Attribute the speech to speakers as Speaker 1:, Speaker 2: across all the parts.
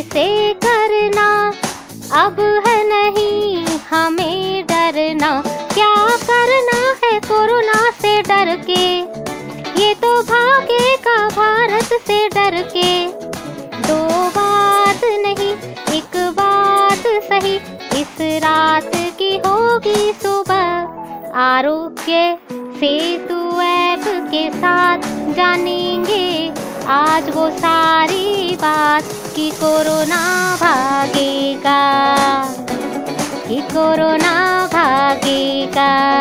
Speaker 1: इसे करना। अब है नहीं हमें डरना। क्या करना है कोरोना से डर के? ये तो भागे का भारत से डर के। दो बात नहीं, एक बात सही। इस रात की होगी सुबह। आरोग्य, सेतु ऐप के साथ जानेंगे। आज वो सारी बात। कि कोरोना भागेगा। कि कोरोना भागेगा।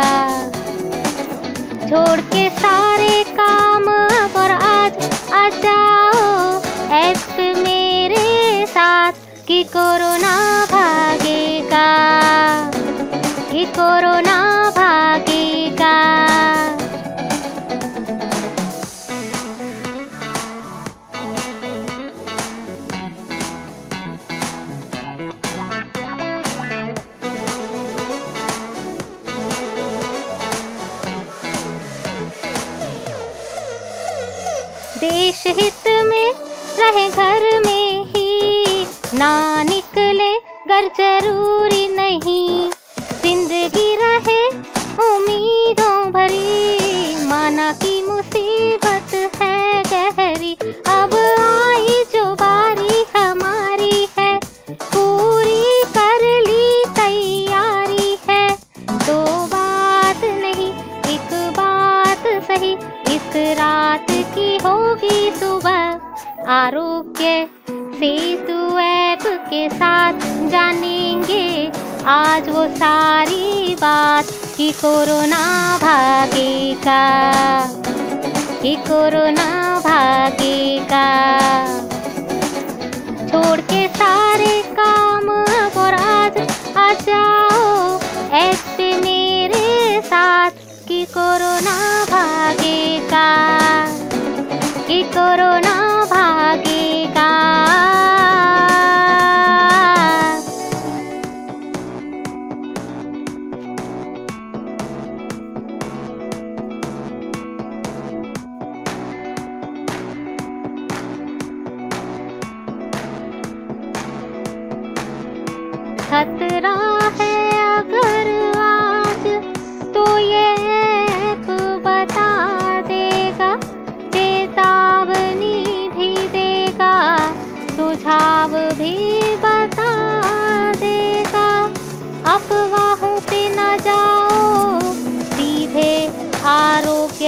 Speaker 1: छोड़ के सारे काम पर आज आ जाओ ऐप मेरे साथ। कि कोरोना भागेगा। कि कोरोना देश हित में रहे घर में ही। ना निकले घर ज़रूरी नहीं। आरोग्य सेतु ऐप के साथ जानेंगे। आज वो सारी बात कि कोरोना भागेगा। कि कोरोना भागेगा। छोड़ के सारे काम और आज आ जाओ, ऐसे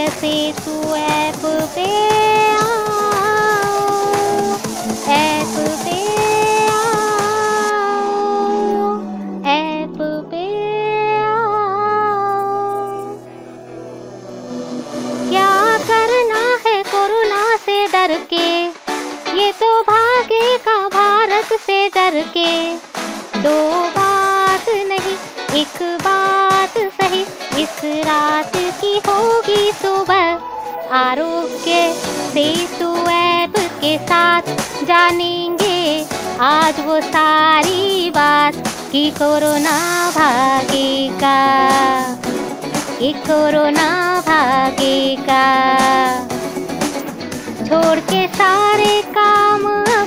Speaker 1: आरोग्य तू ऐप पे ऐप पे ऐप पे क्या करना है कोरोना से डर के? आरोग्य सेतु ऐप के साथ जानेंगे। आज वो सारी बात कि कोरोना भागेगा कि। कोरोना भागेगा छोड़ के सारे काम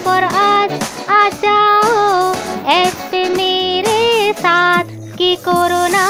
Speaker 1: पर आज आ जाओ। ऐसे मेरे साथ कि कोरोना